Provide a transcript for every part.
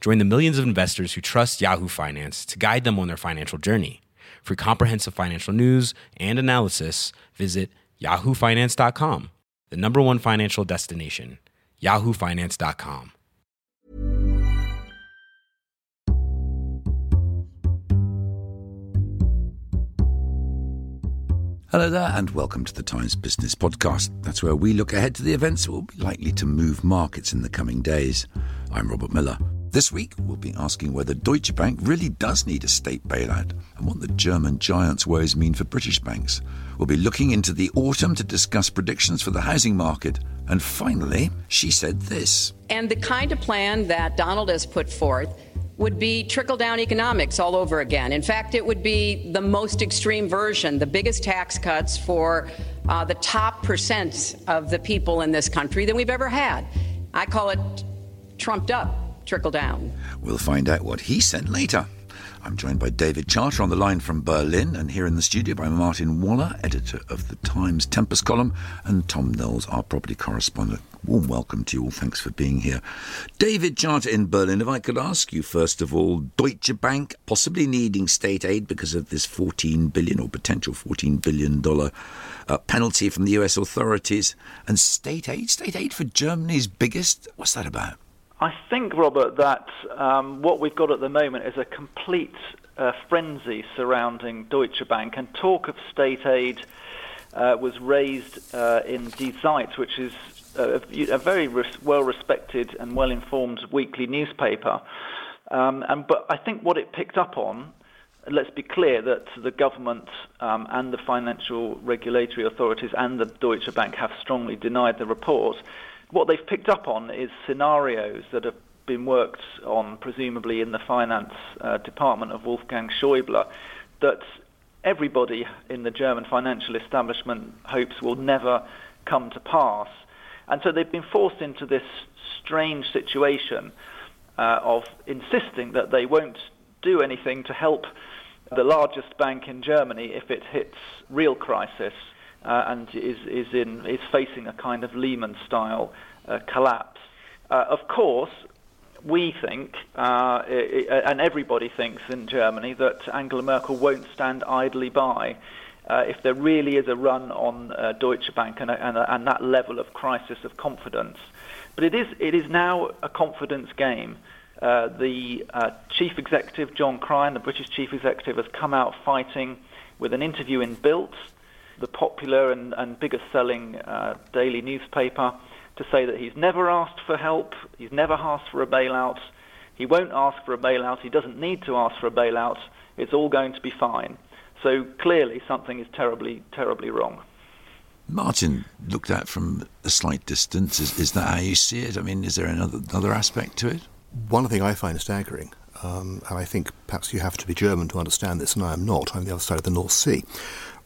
Join the millions of investors who trust Yahoo Finance to guide them on their financial journey. For comprehensive financial news and analysis, visit yahoofinance.com, the number one financial destination, yahoofinance.com. Hello there, and welcome to the Times Business Podcast. That's where we look ahead to the events that will be likely to move markets in the coming days. I'm Robert Miller. This week, we'll be asking whether Deutsche Bank really does need a state bailout and what the German giant's woes mean for British banks. We'll be looking into the autumn to discuss predictions for the housing market. And finally, she said this. And the kind of plan that Donald has put forth would be trickle down economics all over again. In fact, it would be the most extreme version, the biggest tax cuts for uh, the top percent of the people in this country than we've ever had. I call it trumped up trickle down. We'll find out what he said later. I'm joined by David Charter on the line from Berlin, and here in the studio by Martin Waller, editor of the Times Tempus column, and Tom Knowles, our property correspondent. Warm welcome to you all. Thanks for being here. David Charter in Berlin, if I could ask you, first of all, Deutsche Bank possibly needing state aid because of this 14 billion or potential 14 billion dollar uh, penalty from the US authorities, and state aid, state aid for Germany's biggest. What's that about? I think, Robert, that um, what we've got at the moment is a complete uh, frenzy surrounding Deutsche Bank, and talk of state aid uh, was raised uh, in Die Zeit, which is a, a very res- well-respected and well-informed weekly newspaper. Um, and but I think what it picked up on let's be clear that the government um, and the financial regulatory authorities and the Deutsche Bank have strongly denied the report what they've picked up on is scenarios that have been worked on, presumably in the finance uh, department of Wolfgang Schäuble, that everybody in the German financial establishment hopes will never come to pass. And so they've been forced into this strange situation uh, of insisting that they won't do anything to help the largest bank in Germany if it hits real crisis uh, and is is in is facing a kind of Lehman style uh, collapse. Uh, of course, we think, uh, it, and everybody thinks in Germany, that Angela Merkel won't stand idly by. Uh, if there really is a run on uh, Deutsche Bank and, and, and, that level of crisis of confidence. But it is, it is now a confidence game. Uh, the uh, chief executive, John Cryan, the British chief executive, has come out fighting with an interview in Bild the popular and, and biggest selling uh, daily newspaper, to say that he's never asked for help, he's never asked for a bailout, he won't ask for a bailout, he doesn't need to ask for a bailout, it's all going to be fine. So clearly something is terribly, terribly wrong. Martin, looked at from a slight distance, is, is that how you see it? I mean, is there another, another aspect to it? One thing I find staggering, um, and I think perhaps you have to be German to understand this, and I am not, I'm the other side of the North Sea.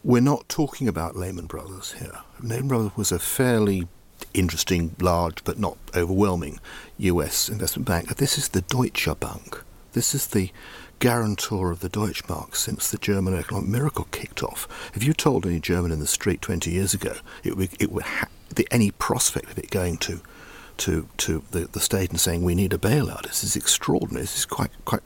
We're not talking about Lehman Brothers here. Lehman Brothers was a fairly interesting, large, but not overwhelming US investment bank. This is the Deutsche Bank. This is the guarantor of the Deutsche Mark since the German economic miracle kicked off. If you told any German in the street 20 years ago it would, it would ha- the, any prospect of it going to to to the, the state and saying we need a bailout, this is extraordinary. This is quite quite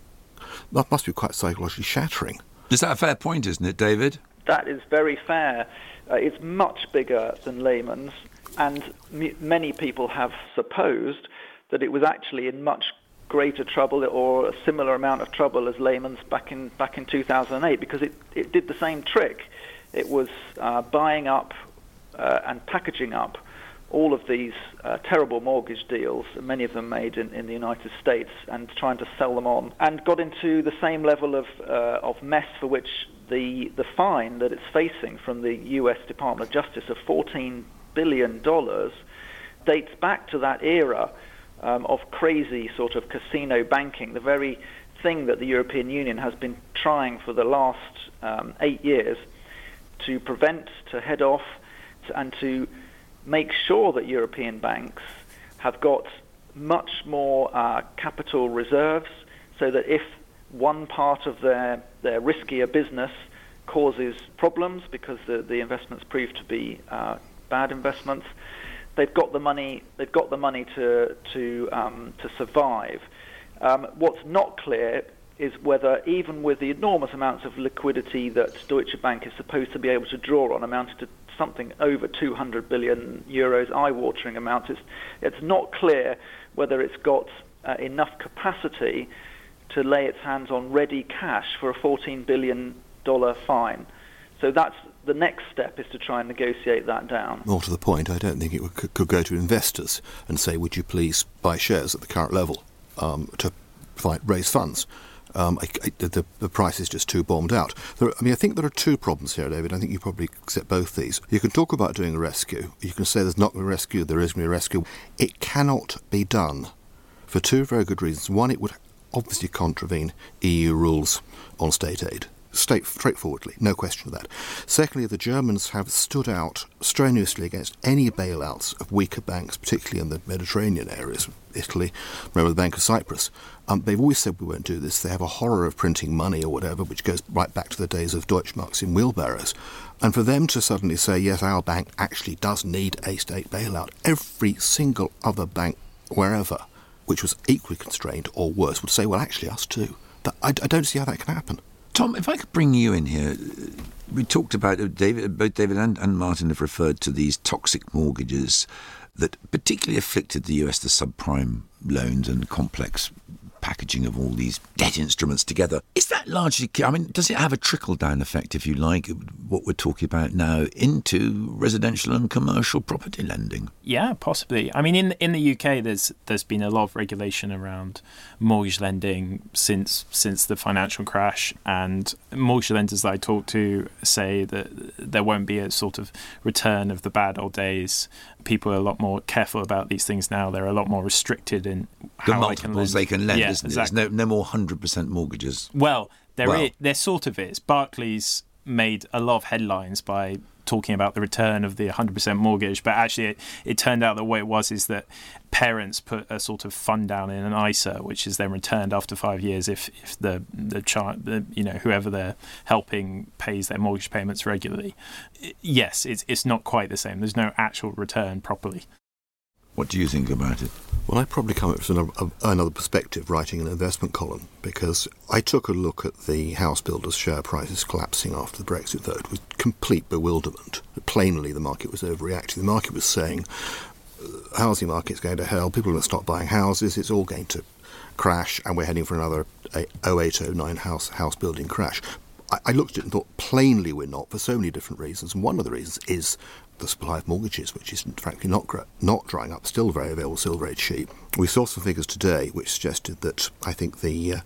that must be quite psychologically shattering. Is that a fair point, isn't it, David? That is very fair. Uh, it's much bigger than Lehman's, and m- many people have supposed that it was actually in much greater trouble or a similar amount of trouble as Lehman's back in back in 2008 because it, it did the same trick. It was uh, buying up uh, and packaging up all of these uh, terrible mortgage deals, many of them made in, in, the United States, and trying to sell them on, and got into the same level of, uh, of mess for which the, the fine that it's facing from the U.S. Department of Justice of $14 billion dates back to that era um, of crazy sort of casino banking, the very thing that the European Union has been trying for the last um, eight years to prevent, to head off, and to make sure that European banks have got much more uh, capital reserves so that if one part of their, their riskier business causes problems because the, the investments prove to be uh, bad investments, they've got the money. They've got the money to to um, to survive. Um, what's not clear is whether, even with the enormous amounts of liquidity that Deutsche Bank is supposed to be able to draw on, amounting to something over 200 billion euros, eye-watering amounts, it's, it's not clear whether it's got uh, enough capacity to lay its hands on ready cash for a 14 billion dollar fine. So that's the next step is to try and negotiate that down. More to the point, I don't think it would, could go to investors and say, "Would you please buy shares at the current level um, to find, raise funds?" Um, I, I, the, the, price is just too bombed out. There, I mean, I think there are two problems here, David. I think you probably accept both these. You can talk about doing a rescue. You can say there's not going to be a rescue, there is going to be a rescue. It cannot be done for two very good reasons. One, it would obviously contravene EU rules on state aid straightforwardly, no question of that. Secondly, the Germans have stood out strenuously against any bailouts of weaker banks, particularly in the Mediterranean areas, Italy, remember the Bank of Cyprus. Um, they've always said we won't do this. They have a horror of printing money or whatever, which goes right back to the days of Deutschmarks in wheelbarrows. And for them to suddenly say, yes, our bank actually does need a state bailout, every single other bank, wherever, which was equally constrained or worse, would say, well, actually, us too. I, I don't see how that can happen. Tom, if I could bring you in here, we talked about uh, David, both David and, and Martin have referred to these toxic mortgages that particularly afflicted the US, the subprime loans and complex packaging of all these debt instruments together. Is that largely, I mean, does it have a trickle down effect, if you like, what we're talking about now, into residential and commercial property lending? Yeah, possibly. I mean, in in the UK, there's there's been a lot of regulation around mortgage lending since since the financial crash, and mortgage lenders that I talk to say that there won't be a sort of return of the bad old days. People are a lot more careful about these things now. They're a lot more restricted in the how multiples they can lend. Yeah, isn't exactly. There's no, no more 100% mortgages. Well, there, Well. is, there sort of is. Barclays made a lot of headlines by talking about the return of the 100% mortgage, but actually it, it turned out that what it was is that parents put a sort of fund down in an ISA, which is then returned after five years if, if the the child, you know, whoever they're helping pays their mortgage payments regularly. Yes, it's it's not quite the same. There's no actual return properly. What do you think about it? Well, I probably come at it from another, perspective, writing an investment column, because I took a look at the house builders' share prices collapsing after the Brexit vote with complete bewilderment. Plainly, the market was overreacting. The market was saying, uh, housing market's going to hell, people are going to stop buying houses, it's all going to crash, and we're heading for another uh, 0809 house, house building crash. I, I looked at it and thought, plainly we're not, for so many different reasons. And one of the reasons is the supply of mortgages, which is frankly not not drying up, still very available, still very cheap. We saw some figures today which suggested that I think the uh,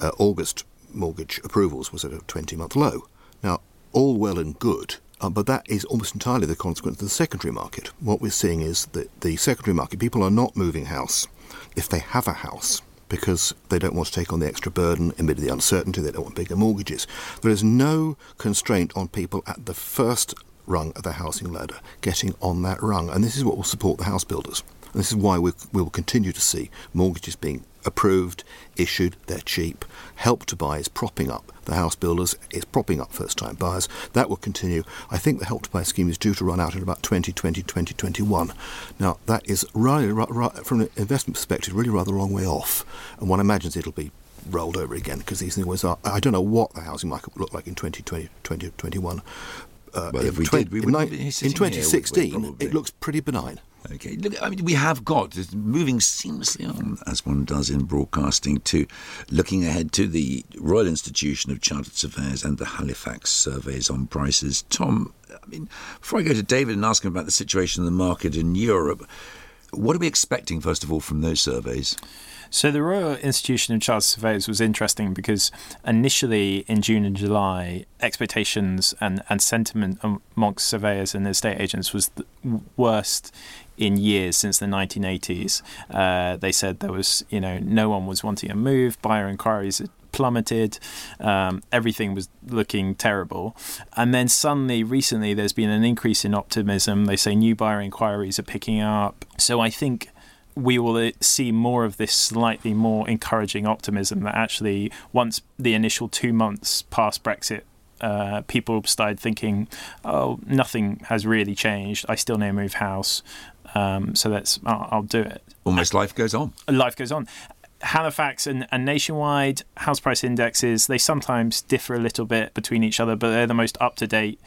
uh, August mortgage approvals was at a 20-month low. Now, all well and good, uh, but that is almost entirely the consequence of the secondary market. What we're seeing is that the secondary market, people are not moving house if they have a house because they don't want to take on the extra burden amid the uncertainty, they don't want bigger mortgages. There is no constraint on people at the first rung of the housing ladder getting on that rung, and this is what will support the house builders. And this is why we, we will continue to see mortgages being approved, issued, they're cheap. Help to buy is propping up the house builders, it's propping up first time buyers. That will continue. I think the Help to Buy scheme is due to run out in about 2020, 2021. Now, that is really, from an investment perspective, really rather a long way off. And one imagines it'll be rolled over again because these things are. I don't know what the housing market will look like in 2020, 2021. Uh, Well, if in we twen- did, we in wouldn't ni- be in sitting here, 2016, it looks pretty benign. Okay, look, I mean, we have got moving seamlessly on, as one does in broadcasting, to looking ahead to the Royal Institution of Chartered Surveyors and the Halifax surveys on prices. Tom, I mean, before I go to David and ask him about the situation in the market in Europe, what are we expecting, first of all, from those surveys? So the Royal Institution of Chartered Surveyors was interesting because initially in June and July, expectations and, and sentiment amongst surveyors and estate agents was the worst in years since the 1980s. Uh, they said there was, you know, no one was wanting to move. Buyer inquiries had plummeted. Um, everything was looking terrible. And then suddenly, recently, there's been an increase in optimism. They say new buyer inquiries are picking up. So I think we will uh, see more of this slightly more encouraging optimism that actually, once the initial two months past Brexit uh, people started thinking, "Oh, nothing has really changed. I still need to move house, um, so that's I'll, I'll, do it." Almost life goes on. Life goes on. Halifax and, and nationwide house price indexes they sometimes differ a little bit between each other, but they're the most up to date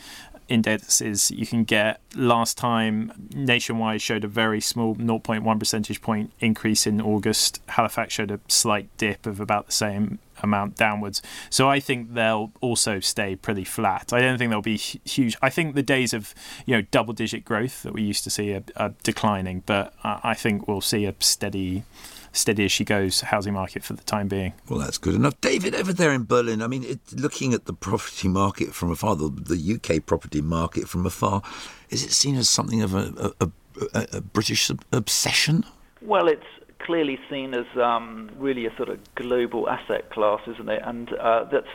indexes you can get. Last time, Nationwide showed a very small 0.1 percentage point increase in August. Halifax showed a slight dip of about the same amount downwards. So I think they'll also stay pretty flat. I don't think they'll be huge. I think the days of you know double digit growth that we used to see are, are declining, but I think we'll see a steady steady as she goes housing market for the time being. Well, that's good enough. David, over there in Berlin, I mean, it, looking at the property market from afar, the, the, UK property market from afar, is it seen as something of a, a, a, a British obsession? Well, it's clearly seen as um, really a sort of global asset class, isn't it? And uh, that's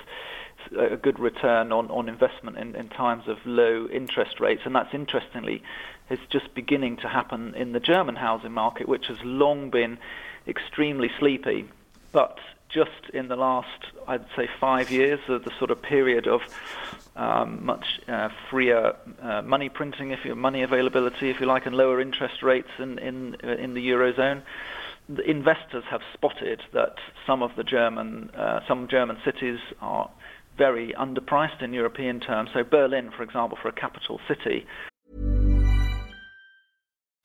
a good return on, on investment in, in times of low interest rates. And that's interestingly is just beginning to happen in the German housing market, which has long been extremely sleepy. But just in the last, I'd say, five years, of the sort of period of um, much uh, freer uh, money printing, if you money availability, if you like, and lower interest rates in in uh, in the eurozone, the investors have spotted that some of the German uh, some German cities are very underpriced in European terms. So Berlin, for example, for a capital city,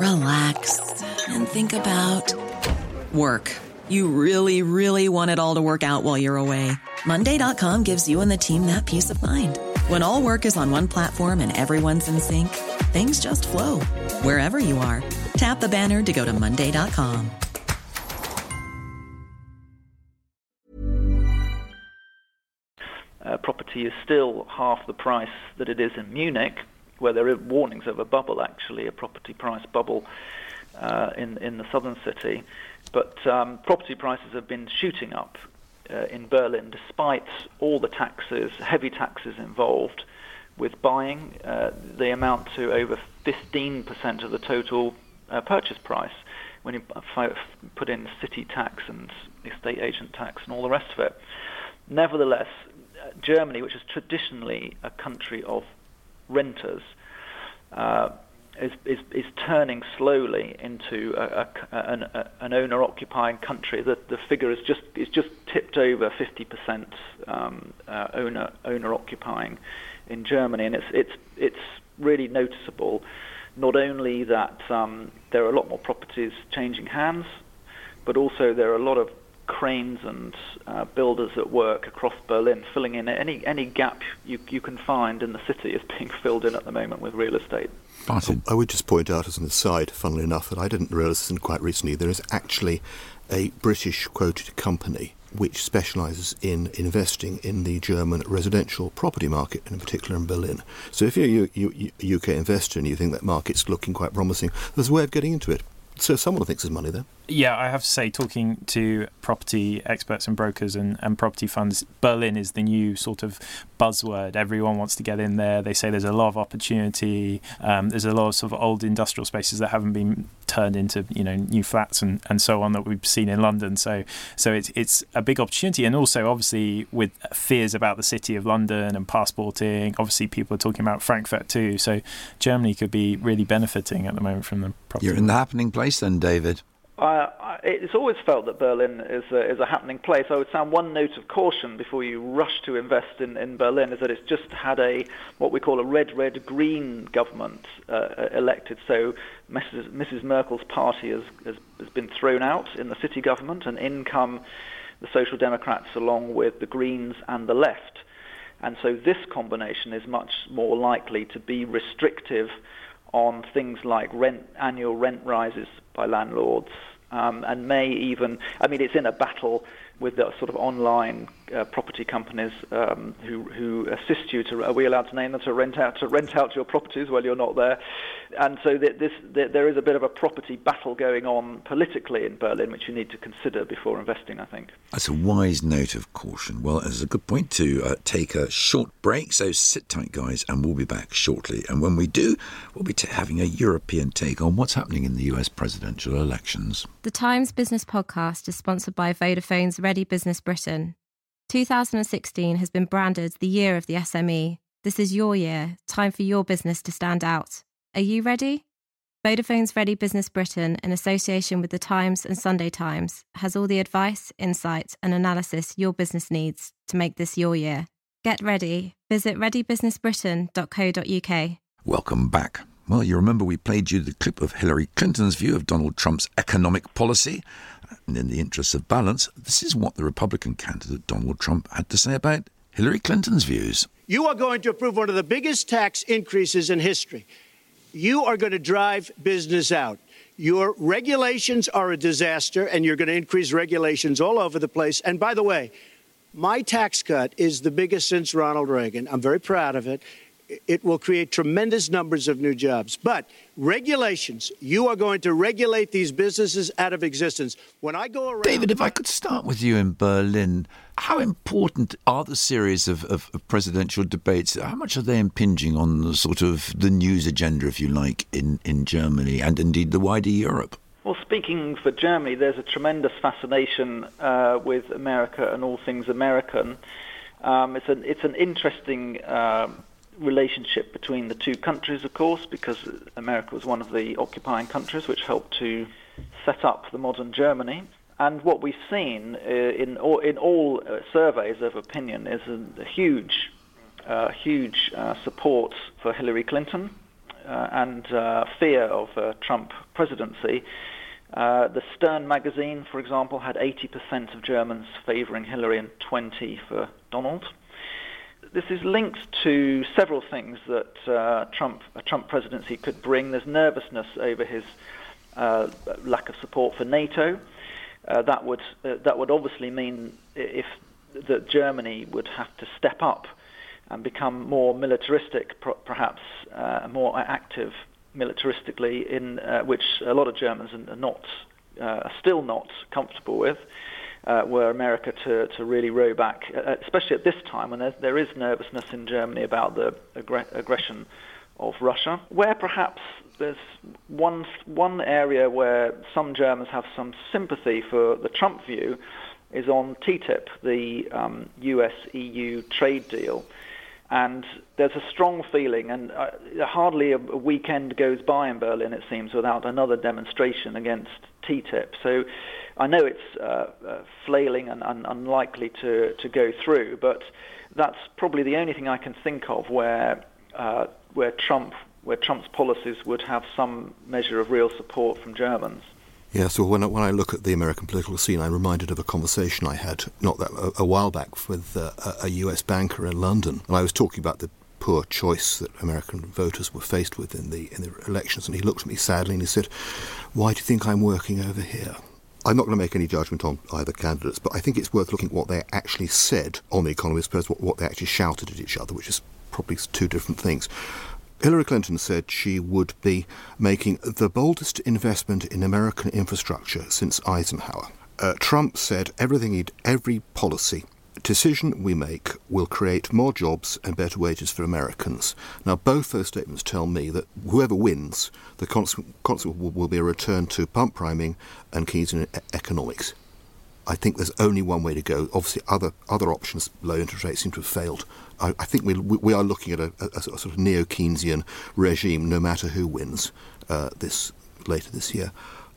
relax and think about work. You really, really want it all to work out while you're away. Monday.com gives you and the team that peace of mind. When all work is on one platform and everyone's in sync, things just flow wherever you are. Tap the banner to go to Monday.com. Uh, property is still half the price that it is in Munich, where there are warnings of a bubble, actually, a property price bubble uh, in in the southern city, but um, property prices have been shooting up uh, in Berlin despite all the taxes, heavy taxes involved with buying. Uh, they amount to over 15% of the total uh, purchase price when you put in city tax and estate agent tax and all the rest of it. Nevertheless, uh, Germany, which is traditionally a country of renters, uh, is, is, is turning slowly into a, a, an, a, an owner-occupying country. The, the figure is just is just tipped over 50% um, uh, owner owner-occupying in Germany, and it's it's it's really noticeable. Not only that um, there are a lot more properties changing hands, but also there are a lot of cranes and uh, builders at work across Berlin, filling in any any gap you you can find in the city is being filled in at the moment with real estate. Martin. I would just point out as an aside, funnily enough, that I didn't realise this quite recently. There is actually a British quoted company which specialises in investing in the German residential property market, and in particular in Berlin. So if you're a UK investor and you think that market's looking quite promising, there's a way of getting into it. So someone thinks there's money there. Yeah, I have to say, talking to property experts and brokers and, and property funds, Berlin is the new sort of buzzword. Everyone wants to get in there. They say there's a lot of opportunity. Um, there's a lot of sort of old industrial spaces that haven't been turned into you know new flats and, and so on that we've seen in London. So so it's it's a big opportunity, and also obviously with fears about the city of London and passporting. Obviously, people are talking about Frankfurt too. So Germany could be really benefiting at the moment from the property. You're in the happening place then, David. It's always felt that Berlin is a, is a happening place. I would sound one note of caution before you rush to invest in, in Berlin is that it's just had a what we call a red, red, green government uh, elected. So Mrs. Mrs. Merkel's party has, has, has been thrown out in the city government, and in come the Social Democrats along with the Greens and the left. And so this combination is much more likely to be restrictive on things like rent, annual rent rises by landlords, um, and may even, I mean, it's in a battle with the sort of online uh, property companies um, who who assist you to are we allowed to name them to rent out to rent out your properties while you're not there, and so this there is a bit of a property battle going on politically in Berlin which you need to consider before investing. I think that's a wise note of caution. Well, it's a good point to uh, take a short break. So sit tight, guys, and we'll be back shortly. And when we do, we'll be t- having a European take on what's happening in the U.S. presidential elections. The Times Business Podcast is sponsored by Vodafone's Ready Business Britain. 2016 has been branded the year of the SME. This is your year, time for your business to stand out. Are you ready? Vodafone's Ready Business Britain, in association with The Times and Sunday Times, has all the advice, insight, and analysis your business needs to make this your year. Get ready. Visit readybusinessbritain.co.uk. Welcome back. Well, you remember we played you the clip of Hillary Clinton's view of Donald Trump's economic policy. And in the interests of balance, this is what the Republican candidate Donald Trump had to say about Hillary Clinton's views. You are going to approve one of the biggest tax increases in history. You are going to drive business out. Your regulations are a disaster, and you're going to increase regulations all over the place. And by the way, my tax cut is the biggest since Ronald Reagan. I'm very proud of it it will create tremendous numbers of new jobs. But regulations, you are going to regulate these businesses out of existence. When I go around. David, if I could start with you in Berlin, how important are the series of, of, of presidential debates? How much are they impinging on the sort of the news agenda, if you like, in, in Germany and indeed the wider Europe? Well, speaking for Germany, there's a tremendous fascination uh, with America and all things American. Um, it's an it's an interesting um, relationship between the two countries, of course, because America was one of the occupying countries which helped to set up the modern Germany. And what we've seen uh, in all, in all uh, surveys of opinion is a, huge, uh, huge uh, support for Hillary Clinton uh, and uh, fear of Trump presidency. the Stern magazine, for example, had 80% of Germans favoring Hillary and 20 for Donald this is linked to several things that uh, Trump, a Trump presidency could bring. There's nervousness over his uh, lack of support for NATO. Uh, that would uh, that would obviously mean if that Germany would have to step up and become more militaristic, perhaps uh, more active militaristically, in uh, which a lot of Germans are not are still not comfortable with uh, were America to, to really row back, uh, especially at this time when there is nervousness in Germany about the aggr- aggression of Russia, where perhaps there's one, one area where some Germans have some sympathy for the Trump view is on TTIP, the um, US EU trade deal. And there's a strong feeling, and uh, hardly a, weekend goes by in Berlin, it seems, without another demonstration against TTIP. So I know it's uh, uh, flailing and, and, unlikely to, to go through, but that's probably the only thing I can think of where uh, where Trump where Trump's policies would have some measure of real support from Germans. Yeah, so when I, when I look at the American political scene, I'm reminded of a conversation I had not that a, a while back with uh, a, US banker in London, and I was talking about the poor choice that American voters were faced with in the in the elections, and he looked at me sadly and he said, "Why do you think I'm working over here?" I'm not going to make any judgment on either candidates, but I think it's worth looking at what they actually said on the economy as opposed to what, what they actually shouted at each other, which is probably two different things. Hillary Clinton said she would be making the boldest investment in American infrastructure since Eisenhower. Uh, Trump said everything every policy decision we make will create more jobs and better wages for Americans. Now, both those statements tell me that whoever wins, the consequence will, will be a return to pump priming and Keynesian economics. I think there's only one way to go. Obviously, other other options, low interest rates, seem to have failed. I, I think we, we are looking at a, a, a sort of neo Keynesian regime, no matter who wins uh, this later this year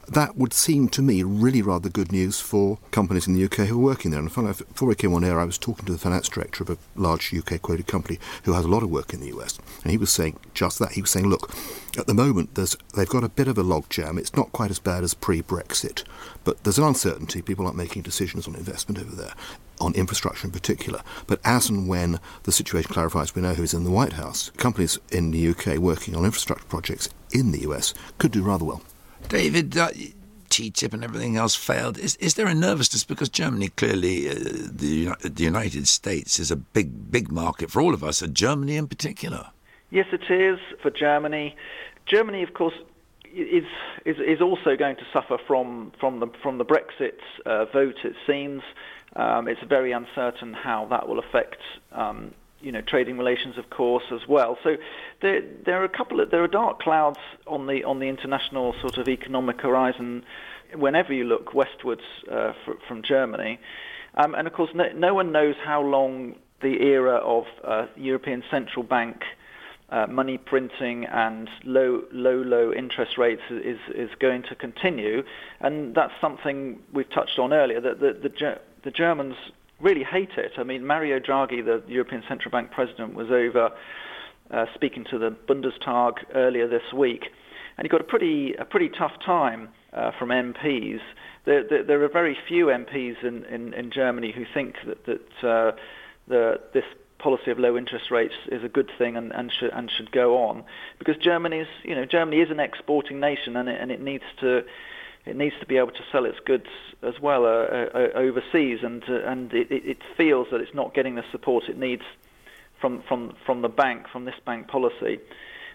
that would seem to me really rather good news for companies in the UK who are working there. And before I came on air, I was talking to the finance director of a large UK quoted company who has a lot of work in the US, and he was saying just that. He was saying, look, at the moment they've got a bit of a logjam. It's not quite as bad as pre-Brexit, but there's an uncertainty. People aren't making decisions on investment over there. On infrastructure in particular, but as and when the situation clarifies, we know who's in the White House. Companies in the UK working on infrastructure projects in the US could do rather well. David, uh, TTIP and everything else failed. Is, is there a nervousness because Germany clearly, uh, the, the United States is a big, big market for all of us, and Germany in particular? Yes, it is for Germany. Germany, of course, is is, is also going to suffer from from the from the Brexit uh, vote. It seems um, it's very uncertain how that will affect um, you know trading relations, of course, as well. So there there are a couple of there are dark clouds on the on the international sort of economic horizon. Whenever you look westwards uh, fr- from Germany, um, and of course no, no, one knows how long the era of uh, European Central Bank. Uh, money printing and low, low, low interest rates is is going to continue, and that's something we've touched on earlier. That the the, the Germans really hate it. I mean, Mario Draghi, the European Central Bank president, was over uh, speaking to the Bundestag earlier this week, and he got a pretty a pretty tough time uh, from MPs. There, there, there, are very few MPs in, in, in Germany who think that, that uh, the, this policy of low interest rates is a good thing and, and should and should go on because Germany is you know Germany is an exporting nation and it, and it needs to it needs to be able to sell its goods as well uh, uh, overseas, and uh, and it, it, feels that it's not getting the support it needs from from from the bank, from this bank policy.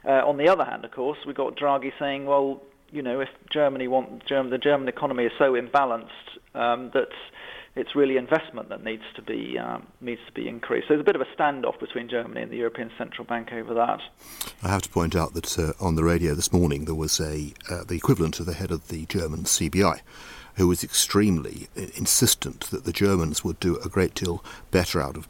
Uh, on the other hand, of course, we've got Draghi saying, well, you know, if Germany want the German economy is so imbalanced um, that it's really investment that needs to be um, needs to be increased. So there's a bit of a standoff between Germany and the European Central Bank over that. I have to point out that uh, on the radio this morning there was a uh, the equivalent of the head of the German CBI, who was extremely uh, insistent that the Germans would do a great deal better out of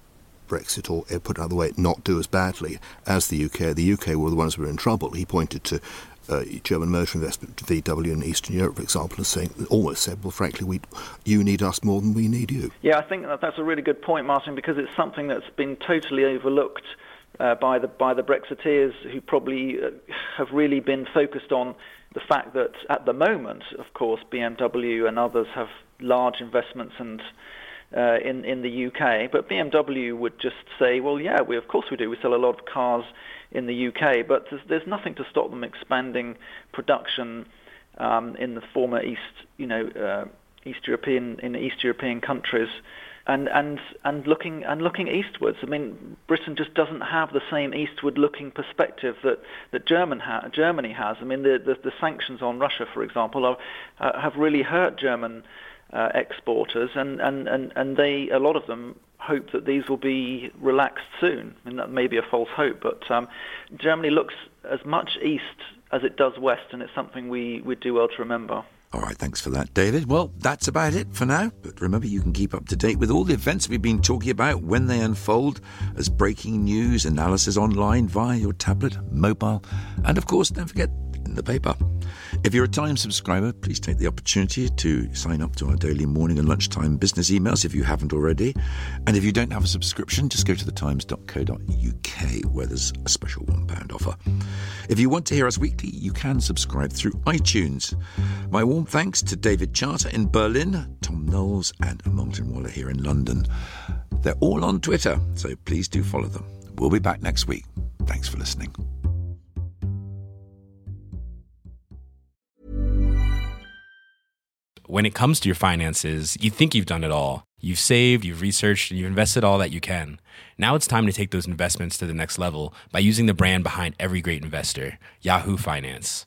Brexit, or uh, put another way, not do as badly as the UK. The UK were the ones who were in trouble. He pointed to uh, German motor investment, VW in Eastern Europe, for example, and saying almost said, well, frankly, we, you need us more than we need you. Yeah, I think that that's a really good point, Martin, because it's something that's been totally overlooked uh, by the by the Brexiteers, who probably uh, have really been focused on the fact that at the moment, of course, BMW and others have large investments and uh, in in the UK, but BMW would just say, well, yeah, we of course we do. We sell a lot of cars in the UK, but there's, there's nothing to stop them expanding production um, in the former East, you know, uh, East European in East European countries, and and and looking and looking eastwards. I mean, Britain just doesn't have the same eastward-looking perspective that that German ha- Germany has. I mean, the, the, the sanctions on Russia, for example, are, uh, have really hurt German uh, exporters, and, and, and, and they a lot of them hope that these will be relaxed soon. I mean, that may be a false hope, but um, Germany looks as much east as it does west, and it's something we, we do well to remember. All right, thanks for that, David. Well, that's about it for now. But remember, you can keep up to date with all the events we've been talking about when they unfold as breaking news analysis online via your tablet, mobile, and of course, don't forget in the paper. If you're a Times subscriber, please take the opportunity to sign up to our daily morning and lunchtime business emails if you haven't already. And if you don't have a subscription, just go to thetimes.co.uk where there's a special £1 offer. If you want to hear us weekly, you can subscribe through iTunes. My warm thanks to David Charter in Berlin, Tom Knowles, and Martin Waller here in London. They're all on Twitter, so please do follow them. We'll be back next week. Thanks for listening. When it comes to your finances, you think you've done it all. You've saved, you've researched, and you've invested all that you can. Now it's time to take those investments to the next level by using the brand behind every great investor, Yahoo Finance.